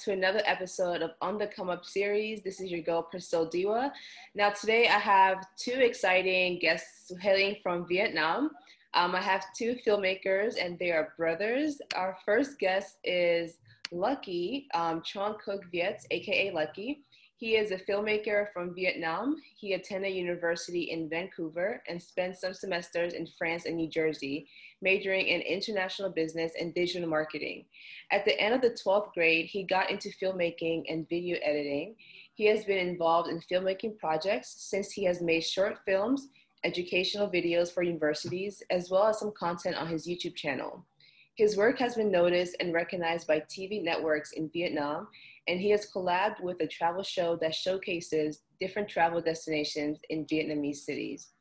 to another episode of On the Come Up series. This is your girl Priscilla Diwa. Now, today I have two exciting guests hailing from Vietnam. Um, I have two filmmakers and they are brothers. Our first guest is Lucky, um, Truong Cook Viet, aka Lucky. He is a filmmaker from Vietnam. He attended university in Vancouver and spent some semesters in France and New Jersey, majoring in international business and digital marketing. At the end of the 12th grade, he got into filmmaking and video editing. He has been involved in filmmaking projects since he has made short films, educational videos for universities, as well as some content on his YouTube channel. His work has been noticed and recognized by TV networks in Vietnam, and he has collabed with a travel show that showcases different travel destinations in Vietnamese cities.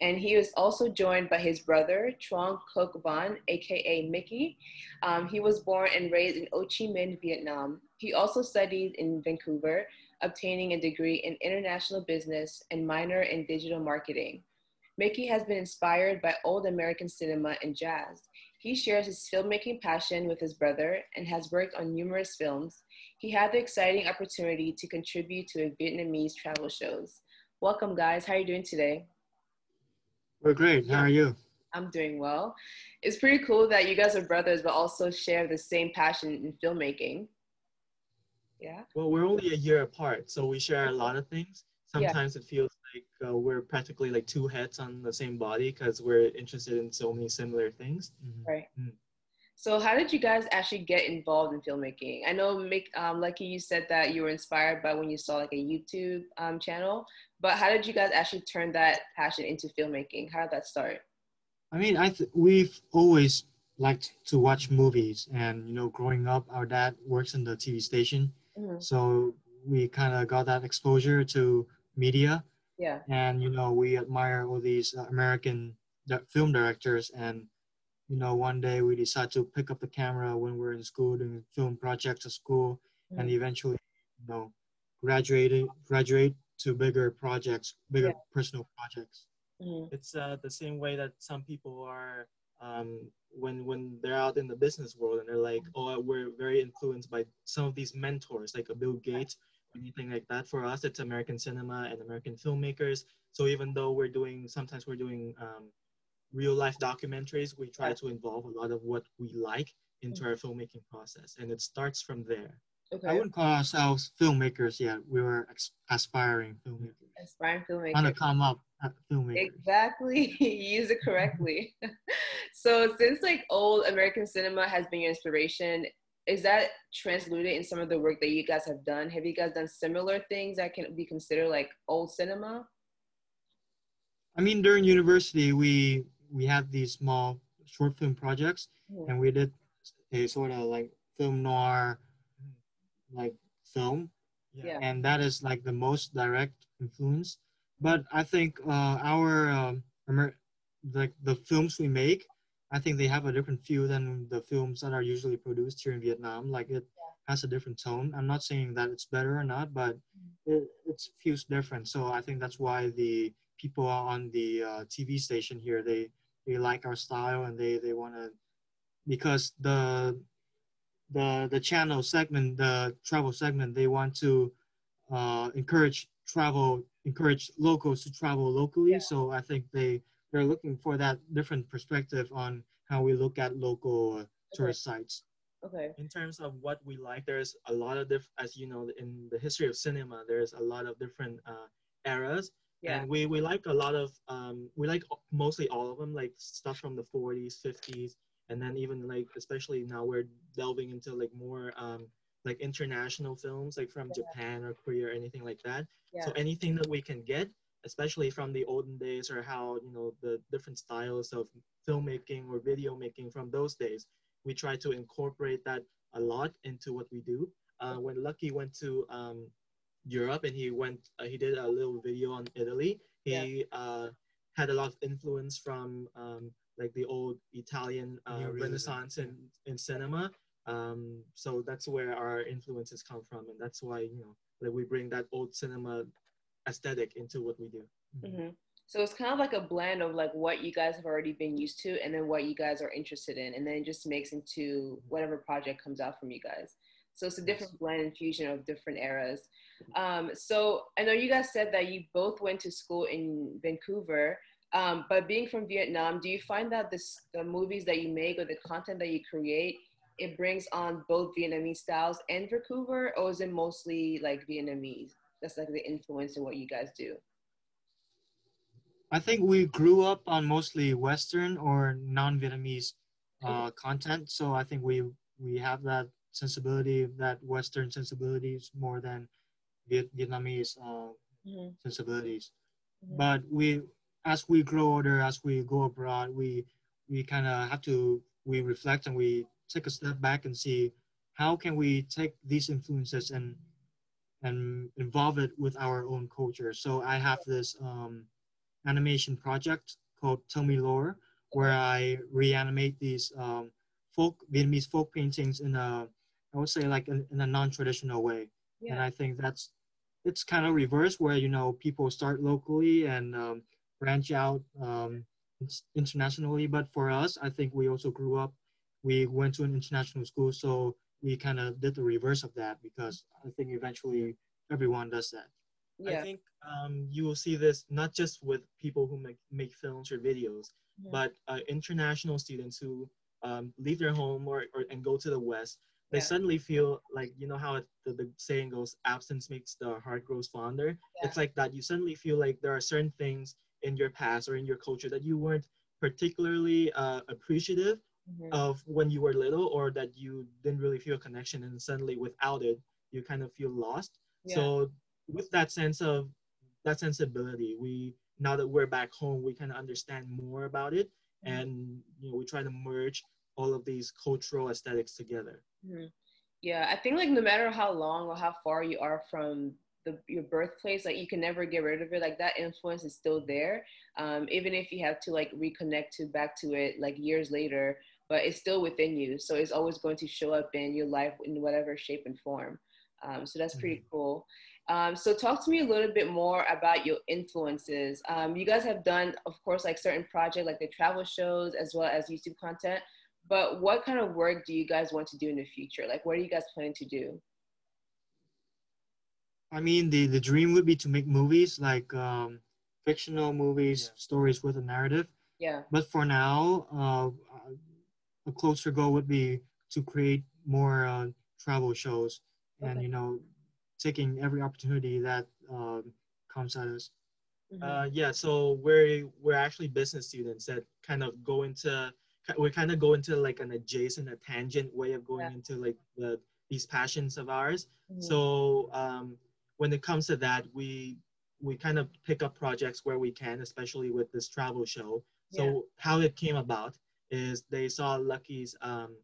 And he was also joined by his brother, Truong Cook Van, aka Mickey. Um, he was born and raised in Ho Chi Minh, Vietnam. He also studied in Vancouver, obtaining a degree in international business and minor in digital marketing. Mickey has been inspired by old American cinema and jazz. He shares his filmmaking passion with his brother and has worked on numerous films. He had the exciting opportunity to contribute to a Vietnamese travel shows. Welcome, guys. How are you doing today? We're great. How are you? I'm doing well. It's pretty cool that you guys are brothers, but also share the same passion in filmmaking. Yeah. Well, we're only a year apart, so we share a lot of things. Sometimes yeah. it feels like uh, we're practically like two heads on the same body because we're interested in so many similar things. Mm-hmm. Right. Mm-hmm. So, how did you guys actually get involved in filmmaking? I know, Mick, um, Lucky, you said that you were inspired by when you saw like a YouTube um, channel, but how did you guys actually turn that passion into filmmaking? How did that start? I mean, I th- we've always liked to watch movies, and you know, growing up, our dad works in the TV station, mm-hmm. so we kind of got that exposure to media yeah. And, you know, we admire all these uh, American film directors. And, you know, one day we decide to pick up the camera when we're in school doing film projects at school mm-hmm. and eventually, you know, graduating, graduate to bigger projects, bigger yeah. personal projects. Mm-hmm. It's uh, the same way that some people are um, when when they're out in the business world and they're like, oh, we're very influenced by some of these mentors, like a Bill Gates anything like that. For us, it's American cinema and American filmmakers. So even though we're doing, sometimes we're doing um, real life documentaries, we try to involve a lot of what we like into our filmmaking process. And it starts from there. Okay. I wouldn't call ourselves filmmakers yet. We were aspiring filmmakers. Aspiring filmmakers. Trying to come up filmmakers. Exactly. use it correctly. so since like old American cinema has been your inspiration, is that transluted in some of the work that you guys have done? Have you guys done similar things that can be considered like old cinema? I mean, during university, we we had these small short film projects, mm-hmm. and we did a sort of like film noir, like film, yeah. and that is like the most direct influence. But I think uh, our um, Amer- like the films we make I think they have a different feel than the films that are usually produced here in Vietnam. Like it yeah. has a different tone. I'm not saying that it's better or not, but mm-hmm. it, it feels different. So I think that's why the people on the uh, TV station here they they like our style and they they want to because the the the channel segment the travel segment they want to uh, encourage travel encourage locals to travel locally. Yeah. So I think they they're looking for that different perspective on how we look at local uh, tourist okay. sites. Okay. In terms of what we like, there's a lot of different, as you know, in the history of cinema, there's a lot of different uh, eras. Yeah. And we, we like a lot of, um, we like mostly all of them, like stuff from the 40s, 50s, and then even like, especially now we're delving into like more um, like international films, like from yeah. Japan or Korea or anything like that. Yeah. So anything that we can get, especially from the olden days or how you know the different styles of filmmaking or video making from those days we try to incorporate that a lot into what we do uh, when lucky went to um, europe and he went uh, he did a little video on italy he yeah. uh, had a lot of influence from um, like the old italian uh, renaissance in, in cinema um, so that's where our influences come from and that's why you know that we bring that old cinema aesthetic into what we do. Mm-hmm. mm-hmm. So it's kind of like a blend of like what you guys have already been used to, and then what you guys are interested in, and then it just makes into whatever project comes out from you guys. So it's a different blend and fusion of different eras. Um, so I know you guys said that you both went to school in Vancouver. Um, but being from Vietnam, do you find that this, the movies that you make or the content that you create, it brings on both Vietnamese styles and Vancouver, or is it mostly like Vietnamese? That's like the influence in what you guys do. I think we grew up on mostly Western or non-Vietnamese uh, content, so I think we we have that sensibility, that Western sensibilities more than Viet- Vietnamese uh, mm-hmm. sensibilities. Mm-hmm. But we, as we grow older, as we go abroad, we we kind of have to we reflect and we take a step back and see how can we take these influences and and involve it with our own culture. So I have this um, animation project called Tell Me Lore, where I reanimate these um, folk Vietnamese folk paintings in a I would say like in, in a non-traditional way. Yeah. And I think that's it's kind of reverse where you know people start locally and um, branch out um, internationally. But for us, I think we also grew up. We went to an international school, so we kind of did the reverse of that because I think eventually everyone does that. Yeah. I think um, you will see this not just with people who make, make films or videos, yeah. but uh, international students who um, leave their home or, or and go to the West. They yeah. suddenly feel like you know how it, the, the saying goes, "Absence makes the heart grows fonder." It's like that. You suddenly feel like there are certain things in your past or in your culture that you weren't particularly uh, appreciative mm-hmm. of when you were little, or that you didn't really feel a connection, and suddenly without it, you kind of feel lost. So with that sense of that sensibility, we now that we're back home, we kind of understand more about it, mm-hmm. and you know we try to merge all of these cultural aesthetics together. Mm-hmm. Yeah, I think like no matter how long or how far you are from the, your birthplace, like you can never get rid of it. Like that influence is still there, um, even if you have to like reconnect to back to it like years later. But it's still within you, so it's always going to show up in your life in whatever shape and form. Um, so that's pretty mm-hmm. cool. Um, so talk to me a little bit more about your influences. Um, you guys have done, of course, like certain projects like the travel shows as well as YouTube content. But what kind of work do you guys want to do in the future? Like, what are you guys planning to do? I mean, the the dream would be to make movies like um, fictional movies, yeah. stories with a narrative. Yeah. But for now, uh, a closer goal would be to create more uh, travel shows, okay. and you know, taking every opportunity that um, comes at us. Mm-hmm. Uh, yeah, so we're we're actually business students that kind of go into we kind of go into like an adjacent, a tangent way of going yeah. into like the these passions of ours. Mm-hmm. So um, when it comes to that, we we kind of pick up projects where we can, especially with this travel show. So yeah. how it came about is they saw Lucky's um,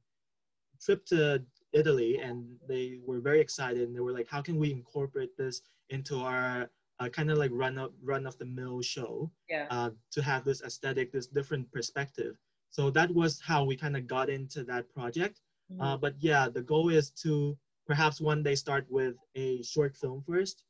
trip to Italy, and they were very excited. And they were like, "How can we incorporate this into our uh, kind of like run up run of the mill show? Yeah. Uh, to have this aesthetic, this different perspective." So that was how we kind of got into that project. Mm-hmm. Uh, but yeah, the goal is to perhaps one day start with a short film first,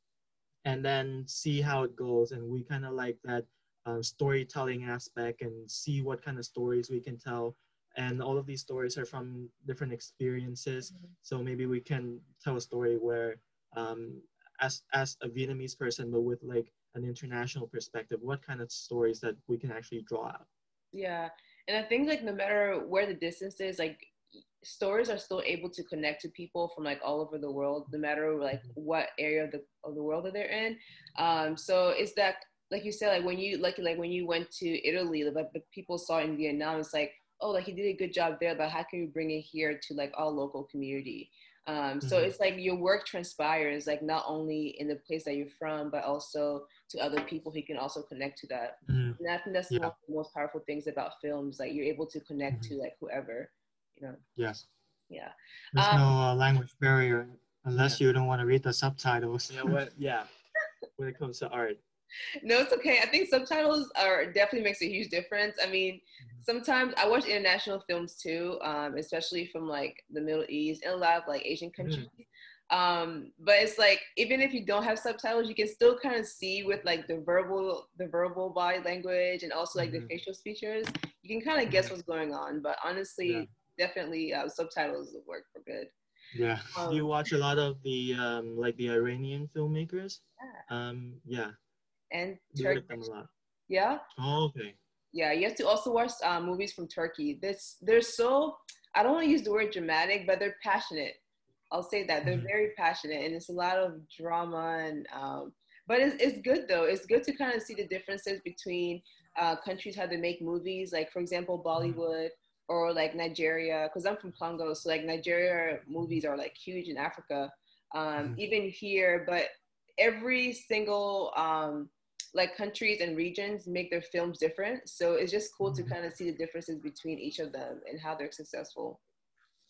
and then see how it goes. And we kind of like that uh, storytelling aspect and see what kind of stories we can tell and all of these stories are from different experiences mm-hmm. so maybe we can tell a story where um, as as a vietnamese person but with like an international perspective what kind of stories that we can actually draw out yeah and i think like no matter where the distance is like stories are still able to connect to people from like all over the world no matter like mm-hmm. what area of the of the world that they're in um so it's that like you said like when you like like when you went to italy like the people saw in vietnam it's like oh, like he did a good job there, but how can we bring it here to like our local community? Um, mm-hmm. So it's like your work transpires like not only in the place that you're from, but also to other people who can also connect to that. Mm-hmm. And I think that's yeah. one of the most powerful things about films. Like you're able to connect mm-hmm. to like whoever, you know. Yes. Yeah. There's um, no uh, language barrier unless yeah. you don't want to read the subtitles. Yeah. What, yeah. when it comes to art no, it's okay. I think subtitles are definitely makes a huge difference. I mean, mm-hmm. sometimes I watch international films too, um, especially from like the Middle East and a lot of like Asian mm-hmm. countries. Mm. Um, but it's like even if you don't have subtitles, you can still kind of see with like the verbal, the verbal body language, and also like mm-hmm. the facial features. You can kind of guess what's going on. But honestly, yeah. definitely uh, subtitles work for good. Yeah. Um, Do you watch a lot of the um, like the Iranian filmmakers? Yeah. Um, yeah. And Turkey. them a lot. Yeah. Oh, okay. Yeah, you have to also watch um, movies from Turkey. This they're so I don't want to use the word dramatic, but they're passionate. I'll say that they're mm-hmm. very passionate, and it's a lot of drama and. Um, but it's, it's good though. It's good to kind of see the differences between uh, countries how they make movies. Like for example, mm-hmm. Bollywood or like Nigeria, because I'm from Congo, so like Nigeria movies are like huge in Africa, um, mm-hmm. even here. But every single um, like countries and regions make their films different, so it's just cool to mm-hmm. kind of see the differences between each of them and how they're successful.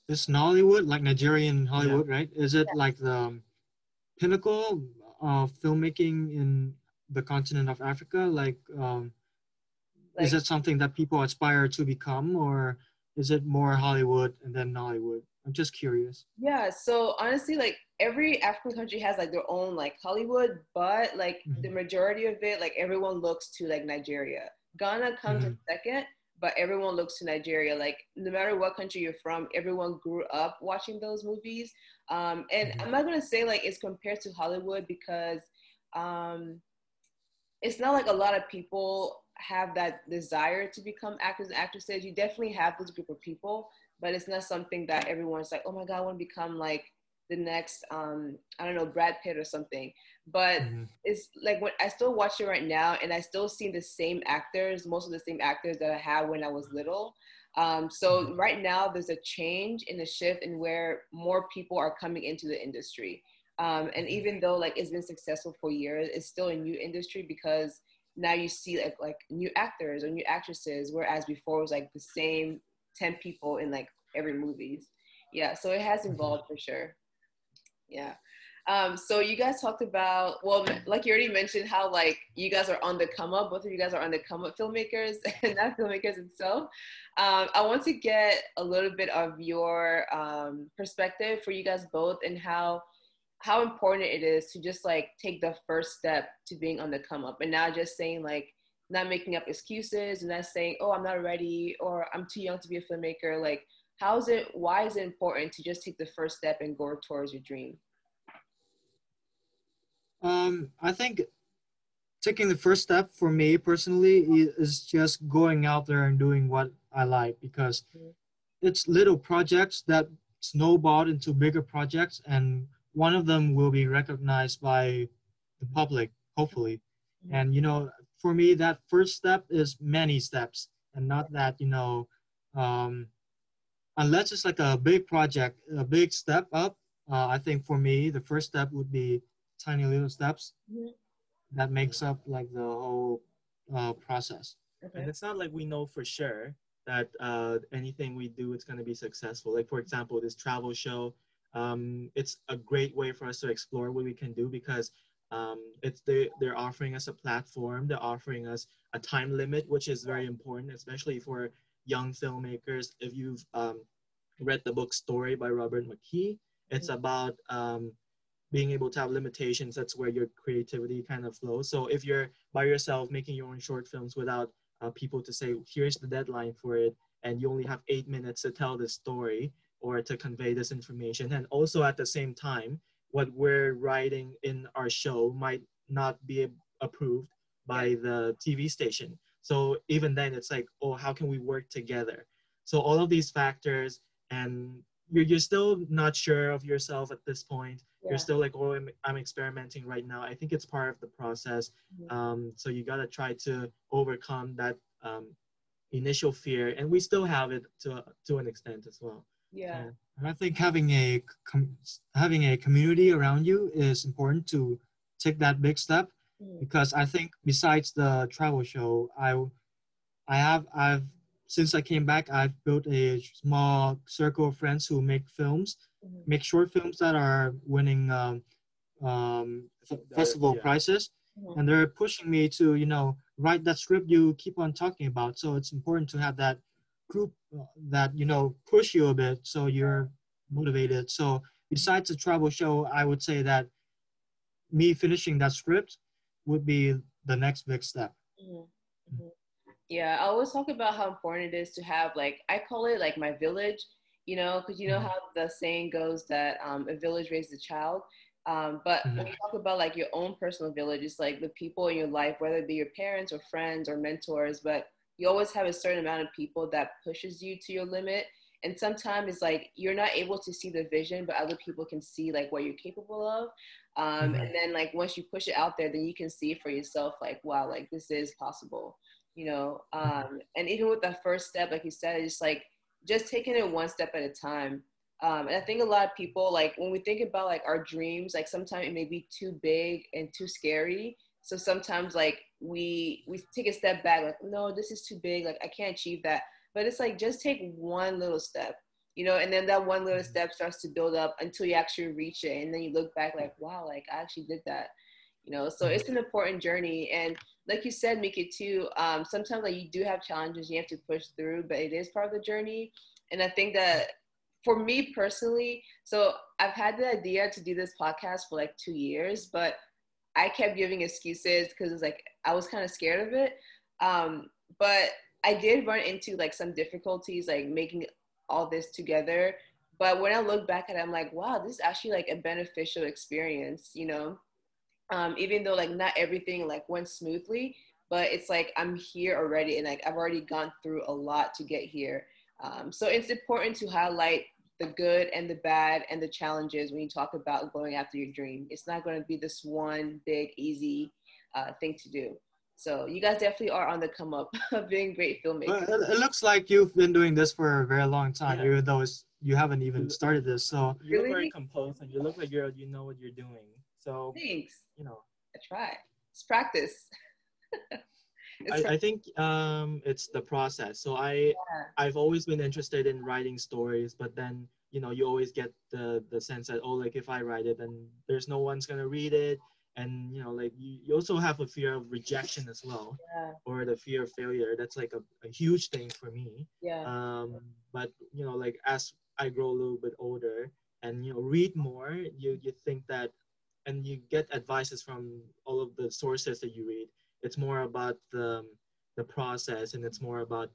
This Nollywood, like Nigerian Hollywood, yeah. right? Is it yeah. like the pinnacle of filmmaking in the continent of Africa? Like, um, like, is it something that people aspire to become, or is it more Hollywood and then Nollywood? I'm just curious. Yeah. So honestly, like every African country has like their own like Hollywood, but like mm-hmm. the majority of it, like everyone looks to like Nigeria. Ghana comes mm-hmm. in second, but everyone looks to Nigeria. Like no matter what country you're from, everyone grew up watching those movies. Um, and mm-hmm. I'm not gonna say like it's compared to Hollywood because um, it's not like a lot of people have that desire to become actors and actresses. You definitely have this group of people, but it's not something that everyone's like, oh my god, I want to become like the next um I don't know Brad Pitt or something. But mm-hmm. it's like when I still watch it right now, and I still see the same actors, most of the same actors that I had when I was little. Um, so mm-hmm. right now there's a change in the shift in where more people are coming into the industry. Um, and mm-hmm. even though like it's been successful for years, it's still a new industry because now you see like like new actors or new actresses, whereas before it was like the same ten people in like every movies. Yeah, so it has mm-hmm. evolved for sure. Yeah. Um, so you guys talked about well, like you already mentioned, how like you guys are on the come up. Both of you guys are on the come up filmmakers and not filmmakers itself. Um, I want to get a little bit of your um, perspective for you guys both and how how important it is to just like take the first step to being on the come up and not just saying like not making up excuses and not saying oh i'm not ready or i'm too young to be a filmmaker. Like how is it why is it important to just take the first step and go towards your dream? Um, I think taking the first step for me personally is just going out there and doing what I like because it's little projects that snowballed into bigger projects and one of them will be recognized by the public hopefully. And you know for me that first step is many steps and not that you know um, unless it's like a big project a big step up uh, i think for me the first step would be tiny little steps that makes up like the whole uh, process. Okay. And it's not like we know for sure that uh, anything we do is going to be successful. Like for example, this travel show, um, it's a great way for us to explore what we can do because um, it's they, they're offering us a platform. They're offering us a time limit, which is very important, especially for young filmmakers. If you've um, read the book Story by Robert McKee, it's mm-hmm. about um, being able to have limitations, that's where your creativity kind of flows. So if you're by yourself making your own short films without uh, people to say, here's the deadline for it, and you only have eight minutes to tell this story or to convey this information, and also at the same time, what we're writing in our show might not be approved by the TV station. So even then, it's like, oh, how can we work together? So all of these factors, and you're, you're still not sure of yourself at this point. Yeah. you're still like oh I'm, I'm experimenting right now. I think it's part of the process. Um, so you got to try to overcome that um, initial fear and we still have it to to an extent as well. Yeah i think having a com- having a community around you is important to take that big step mm. because i think besides the travel show i i have i've since i came back i've built a small circle of friends who make films mm-hmm. make short films that are winning um, um, festival yeah. prizes, mm-hmm. and they're pushing me to you know write that script you keep on talking about. So it's important to have that group uh, that you know push you a bit so you're motivated. So besides the travel show, I would say that me finishing that script would be the next big step. Mm-hmm. mm-hmm. Yeah, I always talk about how important it is to have like I call it like my village you know, because you know mm-hmm. how the saying goes that um, a village raises a child. Um, but mm-hmm. when you talk about like your own personal village, it's like the people in your life, whether it be your parents or friends or mentors, but you always have a certain amount of people that pushes you to your limit. And sometimes it's like you're not able to see the vision, but other people can see like what you're capable of. Um, mm-hmm. And then like once you push it out there, then you can see for yourself like, wow, like this is possible, you know. Mm-hmm. Um, and even with the first step, like you said, it's like just taking it one step at a time. Um, and I think a lot of people like when we think about like our dreams, like sometimes it may be too big and too scary. So sometimes like we we take a step back, like no, this is too big, like I can't achieve that. But it's like just take one little step, you know, and then that one little mm-hmm. step starts to build up until you actually reach it, and then you look back like, wow, like I actually did that, you know. So it's an important journey, and like you said, Mika too. Um, sometimes like you do have challenges you have to push through, but it is part of the journey. And I think that for me personally, so I've had the idea to do this podcast for like two years, but I kept giving excuses because it's like I was kind of scared of it. Um, but I did run into like some difficulties, like making all this together. But when I look back at it, I'm like, wow, this is actually like a beneficial experience, you know? Um, even though like not everything like went smoothly, but it's like I'm here already and like I've already gone through a lot to get here. Um, so it's important to highlight the good and the bad and the challenges when you talk about going after your dream. It's not going to be this one big, easy uh, thing to do. So you guys definitely are on the come up of being great filmmakers. Well, it looks like you've been doing this for a very long time, yeah. even though it's, you haven't even started this. So you look very composed and you look like you're you know what you're doing. So thanks. You know, I try. It's practice. I, I, think um, it's the process. So I yeah. I've always been interested in writing stories, but then you know you always get the the sense that oh like if I write it then there's no one's gonna read it, and you know like you, you also have a fear of rejection as well, yeah. or the fear of failure. That's like a, a huge thing for me. Yeah. Um, but you know like as I grow a little bit older and you know read more, you you think that, and you get advices from all of the sources that you read it's more about the, the process and it's more about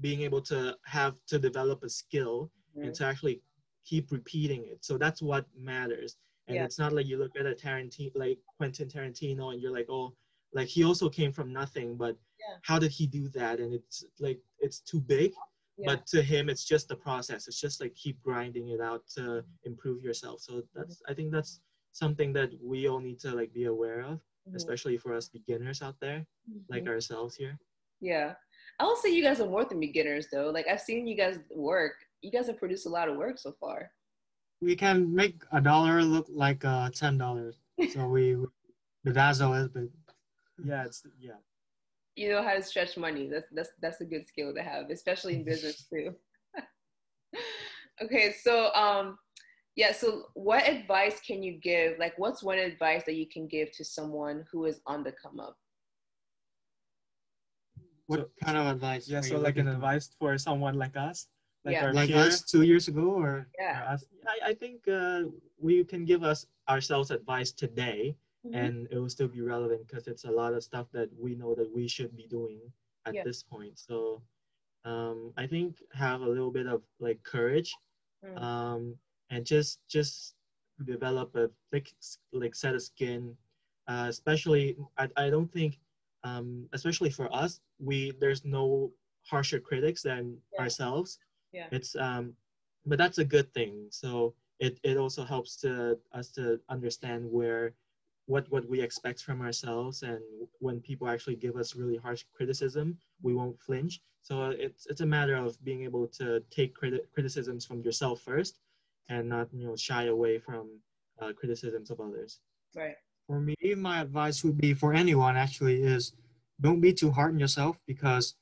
being able to have to develop a skill mm-hmm. and to actually keep repeating it so that's what matters and yeah. it's not like you look at a tarantino like quentin tarantino and you're like oh like he also came from nothing but yeah. how did he do that and it's like it's too big yeah. but to him it's just the process it's just like keep grinding it out to improve yourself so that's mm-hmm. i think that's something that we all need to like be aware of mm-hmm. especially for us beginners out there, mm-hmm. like ourselves here. Yeah. I will say you guys are more than beginners though. Like I've seen you guys work. You guys have produced a lot of work so far. We can make a dollar look like uh, ten dollars. So we bedazzle it, but yeah, it's yeah. You know how to stretch money. That's that's that's a good skill to have, especially in business too. okay, so um, yeah so what advice can you give like what's one advice that you can give to someone who is on the come up what so, kind of advice yeah so like an for? advice for someone like us like, yeah. like us two years ago or yeah us, I, I think uh, we can give us ourselves advice today mm-hmm. and it will still be relevant because it's a lot of stuff that we know that we should be doing at yeah. this point so um, i think have a little bit of like courage mm. um, and just just develop a thick like set of skin uh, especially I, I don't think um, especially for us we there's no harsher critics than yeah. ourselves. Yeah. It's um but that's a good thing. So it, it also helps to us to understand where what what we expect from ourselves. And when people actually give us really harsh criticism we won't flinch. So it's it's a matter of being able to take criti- criticisms from yourself first and not you know shy away from uh, criticisms of others. Right. For me, my advice would be for anyone actually is don't be too hard on yourself because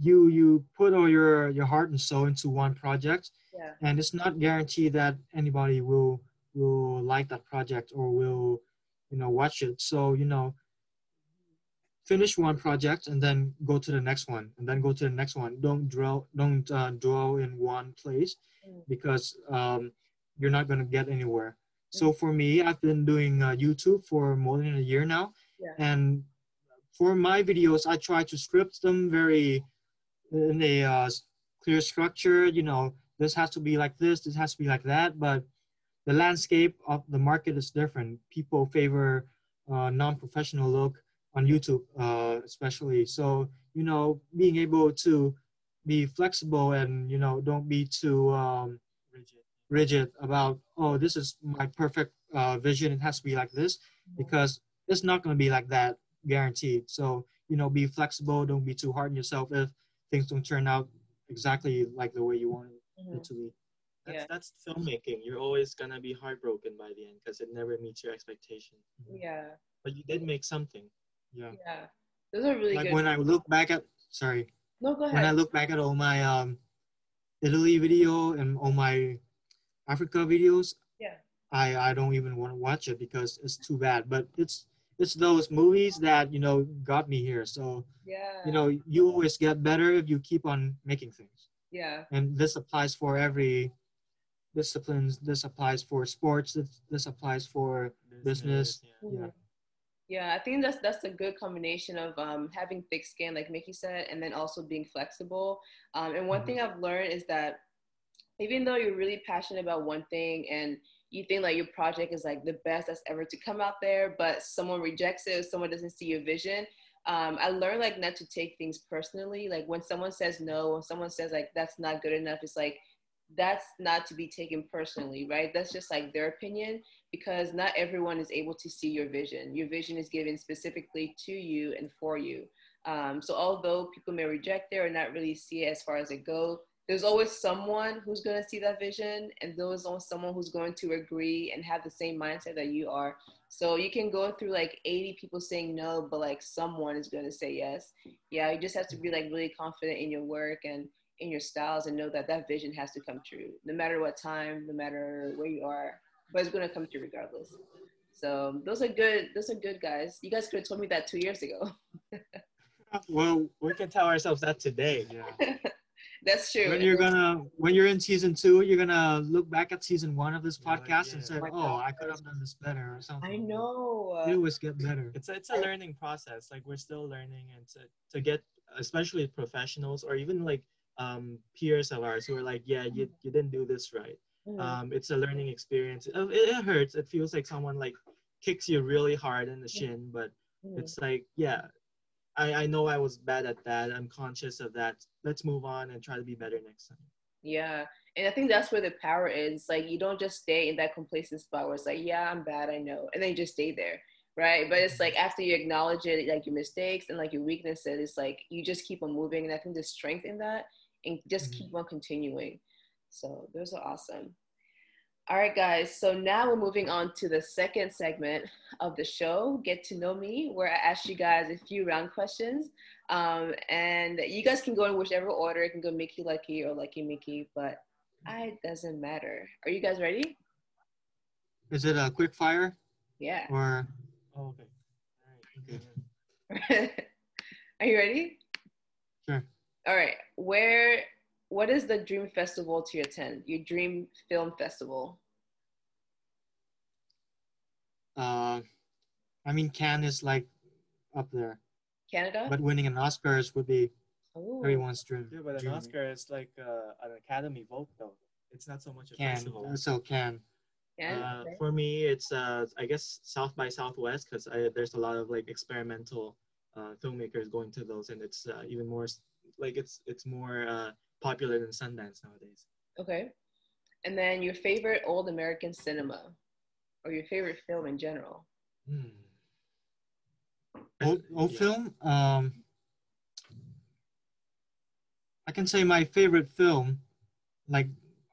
you you put all your your heart and soul into one project yeah. and it's not guaranteed that anybody will will like that project or will you know watch it so you know finish one project and then go to the next one and then go to the next one don't dwell don't uh, dwell in one place mm. because um, you're not going to get anywhere mm. so for me i've been doing uh, youtube for more than a year now yeah. and for my videos i try to script them very in a uh, clear structure. You know, this has to be like this, this has to be like that. But the landscape of the market is different. People favor uh, non-professional look on YouTube, uh, especially. So you know, being able to be flexible and you know, don't be too um, rigid. rigid about oh, this is my perfect uh, vision. It has to be like this because it's not going to be like that guaranteed. So you know, be flexible. Don't be too hard on yourself if things don't turn out exactly like the way you want it mm-hmm. to be. That's, yeah. that's filmmaking. You're always gonna be heartbroken by the end because it never meets your expectation. Yeah. But you did make something. Yeah. Yeah. Those are really like good. when I look back at sorry. No, go ahead. When I look back at all my um Italy video and all my Africa videos, yeah. I I don't even want to watch it because it's too bad. But it's it's those movies that you know got me here. So yeah, you know you always get better if you keep on making things. Yeah. And this applies for every disciplines. This applies for sports. This, this applies for business. business. Yeah. yeah. Yeah, I think that's that's a good combination of um, having thick skin, like Mickey said, and then also being flexible. Um, and one mm-hmm. thing I've learned is that even though you're really passionate about one thing and you think like your project is like the best that's ever to come out there, but someone rejects it, or someone doesn't see your vision. Um, I learned like not to take things personally. Like when someone says no, when someone says like that's not good enough, it's like that's not to be taken personally, right? That's just like their opinion because not everyone is able to see your vision. Your vision is given specifically to you and for you. Um, so although people may reject it or not really see it as far as it goes, there's always someone who's going to see that vision and there's always someone who's going to agree and have the same mindset that you are so you can go through like 80 people saying no but like someone is going to say yes yeah you just have to be like really confident in your work and in your styles and know that that vision has to come true no matter what time no matter where you are but it's going to come true regardless so those are good those are good guys you guys could have told me that two years ago well we can tell ourselves that today yeah That's true. When you're gonna when you're in season two, you're gonna look back at season one of this podcast yeah. and say, "Oh, I could have done this better" or something. I know. You always get better. It's a, it's a learning process. Like we're still learning, and to to get especially professionals or even like um, peers of ours who are like, "Yeah, you you didn't do this right." Mm-hmm. Um, it's a learning experience. It, it, hurts. It feels like someone like kicks you really hard in the shin, but mm-hmm. it's like, yeah, I, I know I was bad at that. I'm conscious of that. Let's move on and try to be better next time. Yeah. And I think that's where the power is. Like you don't just stay in that complacent spot where it's like, yeah, I'm bad, I know. And then you just stay there. Right. But it's like after you acknowledge it, like your mistakes and like your weaknesses, it's like you just keep on moving. And I think there's strength in that and just mm-hmm. keep on continuing. So those are awesome. All right, guys. So now we're moving on to the second segment of the show, Get to Know Me, where I ask you guys a few round questions. Um, and you guys can go in whichever order. It can go Mickey Lucky or Lucky Mickey, but it doesn't matter. Are you guys ready? Is it a quick fire? Yeah. Or oh, okay. All right. Okay. Are you ready? Sure. All right. Where what is the dream festival to attend? Your dream film festival? Uh, I mean, Cannes is like up there. Canada. But winning an Oscars would be Ooh. everyone's dream. Yeah, but an Oscar is like uh, an Academy vote, though. It's not so much a Cannes. festival. So Cannes. Uh, for me, it's uh, I guess South by Southwest because there's a lot of like experimental uh, filmmakers going to those, and it's uh, even more like it's it's more uh, popular than Sundance nowadays. Okay. And then your favorite old American cinema or your favorite film in general? Hmm. Old, old yeah. film? Um, I can say my favorite film, like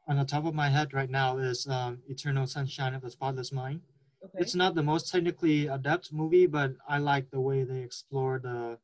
on the top of my head right now, is um, Eternal Sunshine of the Spotless Mind. Okay. It's not the most technically adept movie, but I like the way they explore the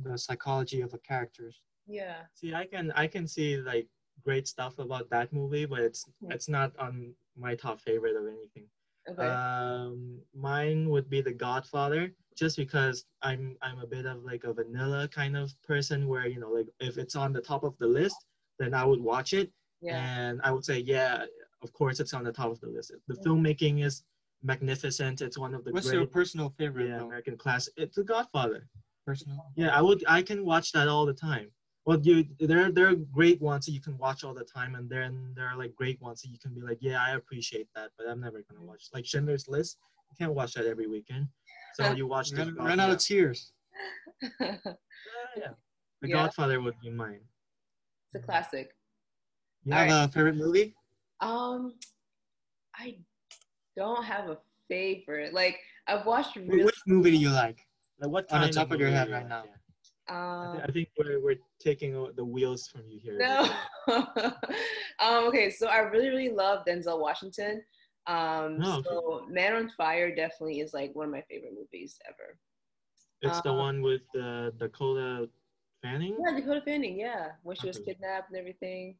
the psychology of the characters. Yeah. See, I can I can see like great stuff about that movie, but it's mm-hmm. it's not on my top favorite of anything. Okay. Um, mine would be The Godfather, just because I'm I'm a bit of like a vanilla kind of person, where you know, like if it's on the top of the list, then I would watch it, yeah. and I would say, yeah, of course it's on the top of the list. The mm-hmm. filmmaking is magnificent. It's one of the What's great, your personal favorite? Yeah, American class. It's The Godfather. Personal. Yeah, I would. I can watch that all the time well, you there there are great ones that you can watch all the time, and then there are like great ones that you can be like, yeah, I appreciate that, but I'm never gonna watch. Like Schindler's List, you can't watch that every weekend. So you watch the run, out of tears. yeah, yeah. The yeah. Godfather would be mine. It's a classic. You have right. a favorite movie? Um, I don't have a favorite. Like I've watched. Really- Which movie do you like? Like what on the top of, of your head right now? I, th- I, think we're, we're taking the wheels from you here. No. um, okay, so I really really love Denzel Washington. Um, oh, okay. so Man on Fire definitely is like one of my favorite movies ever. It's um, the one with uh, Dakota Fanning. Yeah, Dakota Fanning. Yeah, when she was kidnapped and everything.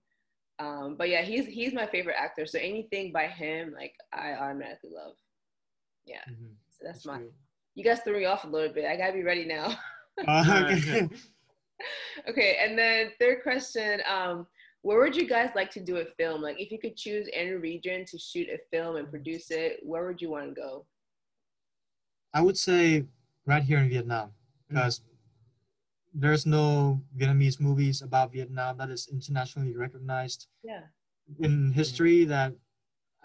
Um, but yeah, he's he's my favorite actor. So anything by him, like I automatically love. Yeah, mm-hmm. so that's, that's my. True. You guys threw me off a little bit. I gotta be ready now. uh, okay. okay, and then third question. Um, where would you guys like to do a film? Like, if you could choose any region to shoot a film and produce it, where would you want to go? I would say right here in Vietnam, because mm-hmm. there's no Vietnamese movies about Vietnam that is internationally recognized. Yeah. In history, that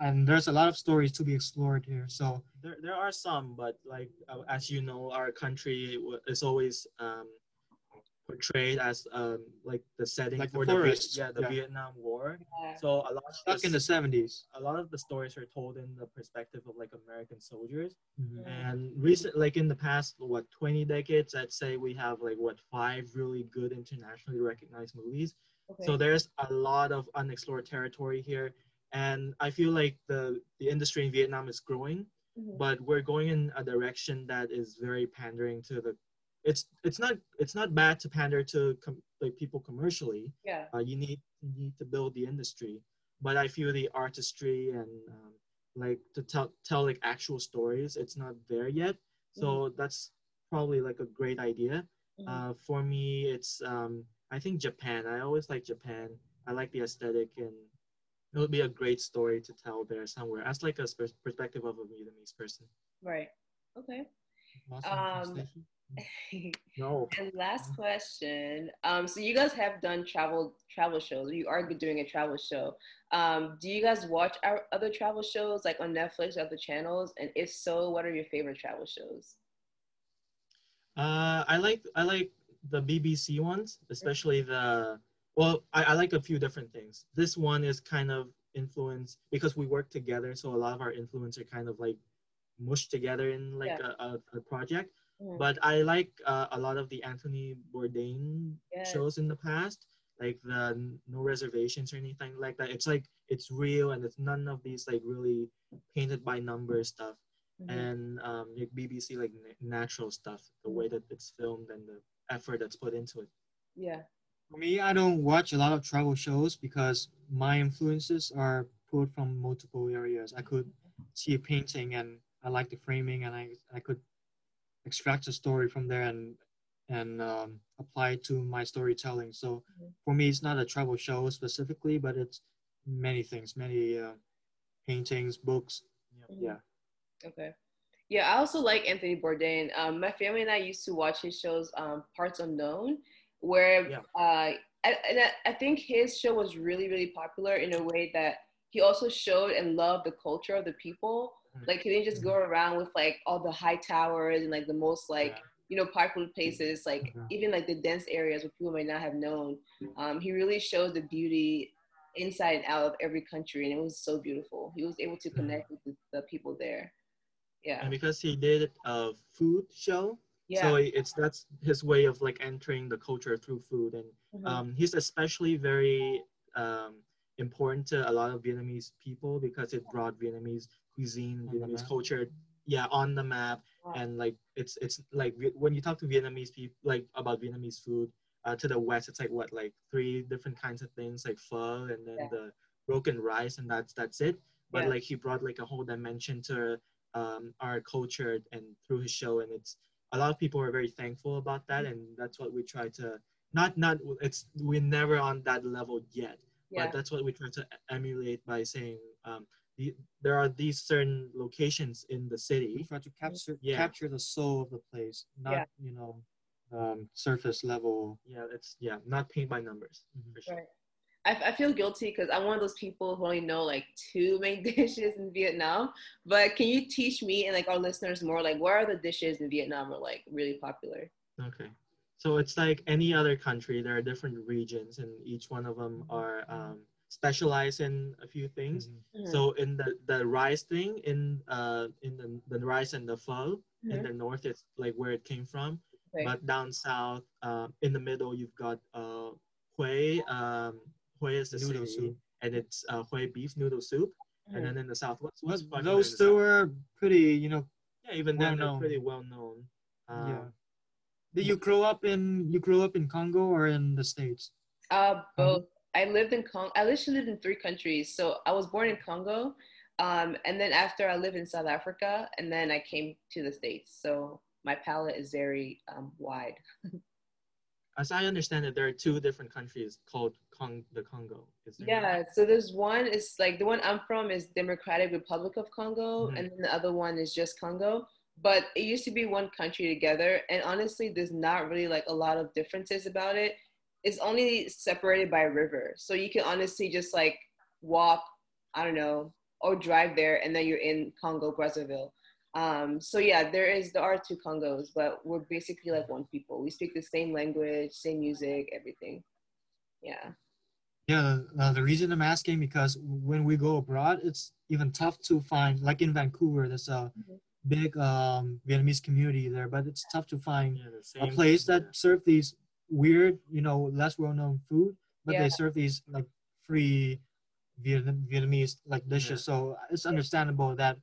and there's a lot of stories to be explored here. So there, there are some, but like uh, as you know, our country is always um, portrayed as um, like the setting like for the, the yeah the yeah. Vietnam War. Yeah. So a lot stuck this, in the seventies. A lot of the stories are told in the perspective of like American soldiers. Mm-hmm. And recent, like in the past, what twenty decades, I'd say we have like what five really good internationally recognized movies. Okay. So there's a lot of unexplored territory here, and I feel like the the industry in Vietnam is growing. Mm-hmm. But we're going in a direction that is very pandering to the it's it's not it's not bad to pander to com- like people commercially. Yeah. Uh, you need you need to build the industry, but I feel the artistry and um, like to tell tell like actual stories, it's not there yet. So mm-hmm. that's probably like a great idea. Mm-hmm. Uh, for me, it's um, I think Japan. I always like Japan. I like the aesthetic and it would be a great story to tell there somewhere as like a perspective of a Vietnamese person. Right. Okay. Um, no. And last question. Um, so you guys have done travel travel shows. You are doing a travel show. Um, do you guys watch our other travel shows like on Netflix or other channels? And if so, what are your favorite travel shows? Uh, I like I like the BBC ones, especially the. Well, I, I like a few different things. This one is kind of influenced because we work together, so a lot of our influence are kind of like mushed together in like yeah. a, a, a project Mm. But I like uh, a lot of the Anthony Bourdain shows in the past, like the No Reservations or anything like that. It's like it's real and it's none of these like really painted by numbers stuff. Mm-hmm. And um, like BBC like natural stuff, the way that it's filmed and the effort that's put into it. Yeah. For me, I don't watch a lot of travel shows because my influences are pulled from multiple areas. I could see a painting and I like the framing and I, I could extract a story from there and and um, apply it to my storytelling. So for me, it's not a travel show specifically, but it's many things, many uh, paintings, books. Yeah. Okay. Yeah, I also like Anthony Bourdain. Um, my family and I used to watch his shows, um, Parts Unknown, where yeah. uh, I, and I, think his show was really, really popular in a way that he also showed and loved the culture of the people Mm-hmm. Like he didn't just go mm-hmm. around with like all the high towers and like the most like you know popular places, like mm-hmm. even like the dense areas where people might not have known. Um, he really showed the beauty inside and out of every country, and it was so beautiful. He was able to connect with the, the people there. Yeah. And because he did a food show, yeah. So it's that's his way of like entering the culture through food, and mm-hmm. um, he's especially very um, important to a lot of Vietnamese people because it brought Vietnamese cuisine, Vietnamese culture, yeah, on the map. Wow. And like it's it's like when you talk to Vietnamese people like about Vietnamese food, uh, to the west it's like what like three different kinds of things like pho and then yeah. the broken rice and that's that's it. But yeah. like he brought like a whole dimension to um, our culture and through his show and it's a lot of people are very thankful about that and that's what we try to not not it's we're never on that level yet yeah. but that's what we try to emulate by saying um, the, there are these certain locations in the city. We try to capture yeah. capture the soul of the place, not yeah. you know um, surface level. Yeah, it's yeah, not paint by numbers mm-hmm. for sure. Right. I, I feel guilty because I'm one of those people who only know like two main dishes in Vietnam. But can you teach me and like our listeners more like what are the dishes in Vietnam are like really popular? Okay. So it's like any other country. There are different regions, and each one of them are um, specialized in a few things. Mm-hmm. So in the the rice thing, in uh in the, the rice and the pho, mm-hmm. in the north, it's like where it came from. Right. But down south, uh, in the middle, you've got uh, Hue, um, Hue is the noodle city, soup. and it's uh, Hue beef noodle soup. Mm-hmm. And then in the southwest what's, what's those two are pretty, you know, yeah, even well then they're pretty well known. Uh, yeah. Did you grow up in you grew up in Congo or in the states? Uh, both. I lived in Congo. I literally lived in three countries. So I was born in Congo, um, and then after I lived in South Africa, and then I came to the states. So my palate is very um, wide. As I understand it, there are two different countries called Cong- the Congo. yeah, so there's one is like the one I'm from is Democratic Republic of Congo, mm-hmm. and then the other one is just Congo. But it used to be one country together, and honestly, there's not really like a lot of differences about it. It's only separated by a river, so you can honestly just like walk, I don't know, or drive there, and then you're in Congo Brazzaville. Um, so yeah, there is there are two Congos, but we're basically like one people. We speak the same language, same music, everything. Yeah. Yeah, uh, the reason I'm asking because when we go abroad, it's even tough to find. Like in Vancouver, there's a mm-hmm. big um, Vietnamese community there, but it's tough to find yeah, a place that serves these weird, you know, less well-known food, but yeah. they serve these like free Vietnam, Vietnamese like dishes. Yeah. So it's understandable that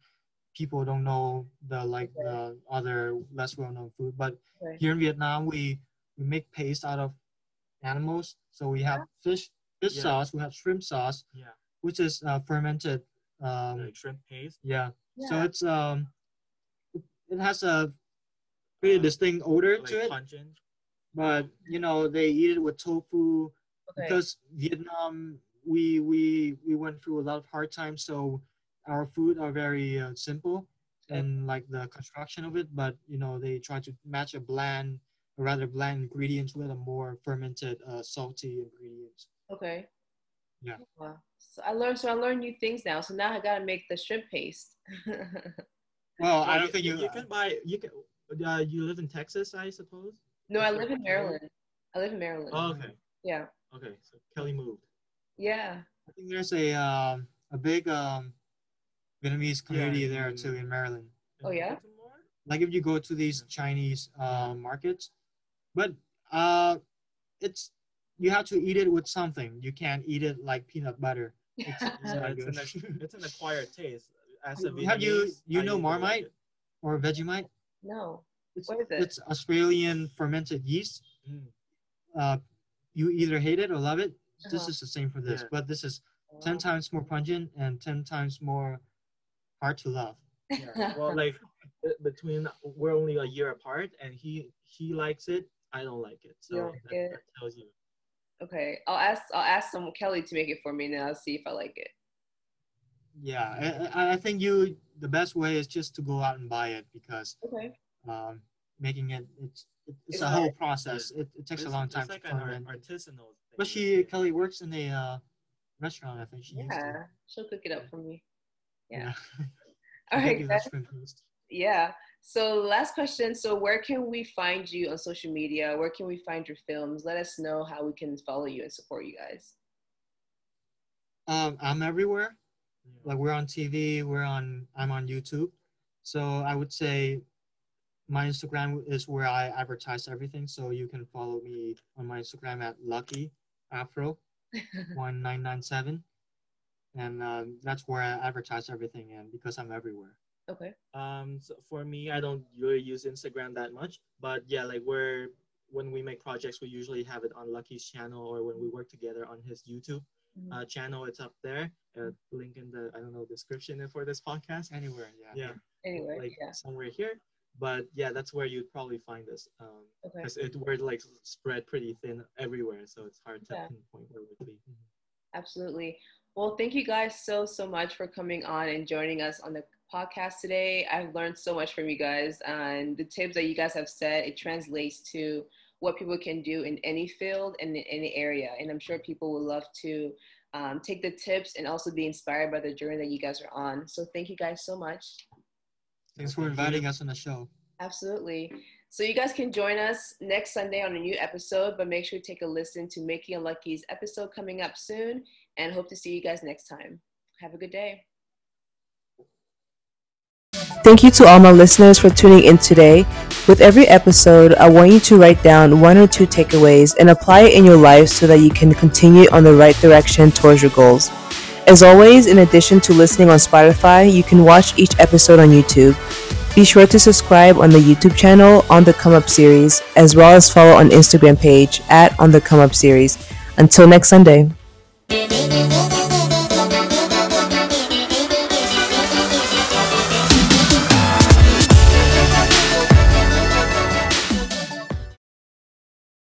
people don't know the like the other less well-known food. But right. here in Vietnam, we we make paste out of animals. So we have fish fish yeah. sauce, we have shrimp sauce, yeah, which is uh, fermented um, like shrimp paste. Yeah. yeah. So it's um it, it has a pretty uh, distinct odor like to it. Pungent. But you know they eat it with tofu okay. because Vietnam we we we went through a lot of hard times so our food are very uh, simple and like the construction of it, but you know they try to match a bland, or rather bland ingredients with a more fermented, uh, salty ingredients. Okay. Yeah. Wow. So I learned. So I learned new things now. So now I gotta make the shrimp paste. well, I don't think you. You can buy. You can. Uh, you live in Texas, I suppose. No, I live in Maryland. I live in Maryland. Oh, okay. Yeah. Okay, so Kelly moved. Yeah. I think there's a um, a big um, Vietnamese community yeah. there too in Maryland. Oh yeah. Like if you go to these Chinese uh, markets, but uh, it's you have to eat it with something. You can't eat it like peanut butter. It's, yeah, it's, an, it's an acquired taste. As a have you you know Marmite or Vegemite? No. It's, what is it? It's Australian fermented yeast. Mm. Uh, you either hate it or love it. Uh-huh. This is the same for this, yeah. but this is ten times more pungent and ten times more hard to love. Yeah. well, like between we're only a year apart, and he he likes it. I don't like it. So that, it. that, tells you. Okay, I'll ask I'll ask some Kelly to make it for me, and then I'll see if I like it. Yeah, I, I think you the best way is just to go out and buy it because okay. um, making it it's it's, it's a whole process. It, it takes it's, a long time. It's like an art, artisanal. But she Kelly works in a uh, restaurant. I think she. Yeah, she'll cook it up for me. Yeah. yeah. All right. Yeah. So last question. So where can we find you on social media? Where can we find your films? Let us know how we can follow you and support you guys. Um, I'm everywhere. Like we're on TV, we're on I'm on YouTube. So I would say my Instagram is where I advertise everything. So you can follow me on my Instagram at Lucky Afro 1997 and um, that's where I advertise everything in because I'm everywhere. Okay. Um, so for me, I don't really use Instagram that much, but yeah, like we're when we make projects, we usually have it on Lucky's channel or when we work together on his YouTube mm-hmm. uh, channel. It's up there. Uh, link in the I don't know description for this podcast. Anywhere, yeah. Yeah. Anywhere, like yeah. somewhere here. But yeah, that's where you'd probably find us. Um, because okay. it we're like spread pretty thin everywhere, so it's hard to yeah. pinpoint where it would be. Absolutely. Well, thank you guys so, so much for coming on and joining us on the podcast today. I've learned so much from you guys, and the tips that you guys have said, it translates to what people can do in any field and in any area. And I'm sure people will love to um, take the tips and also be inspired by the journey that you guys are on. So thank you guys so much. Thanks for inviting us on the show. Absolutely. So you guys can join us next Sunday on a new episode, but make sure to take a listen to Making Unlucky's episode coming up soon and hope to see you guys next time. Have a good day. Thank you to all my listeners for tuning in today. With every episode, I want you to write down one or two takeaways and apply it in your life so that you can continue on the right direction towards your goals. As always, in addition to listening on Spotify, you can watch each episode on YouTube. Be sure to subscribe on the YouTube channel on the Come Up series, as well as follow on Instagram page at on the Come Up series. Until next Sunday.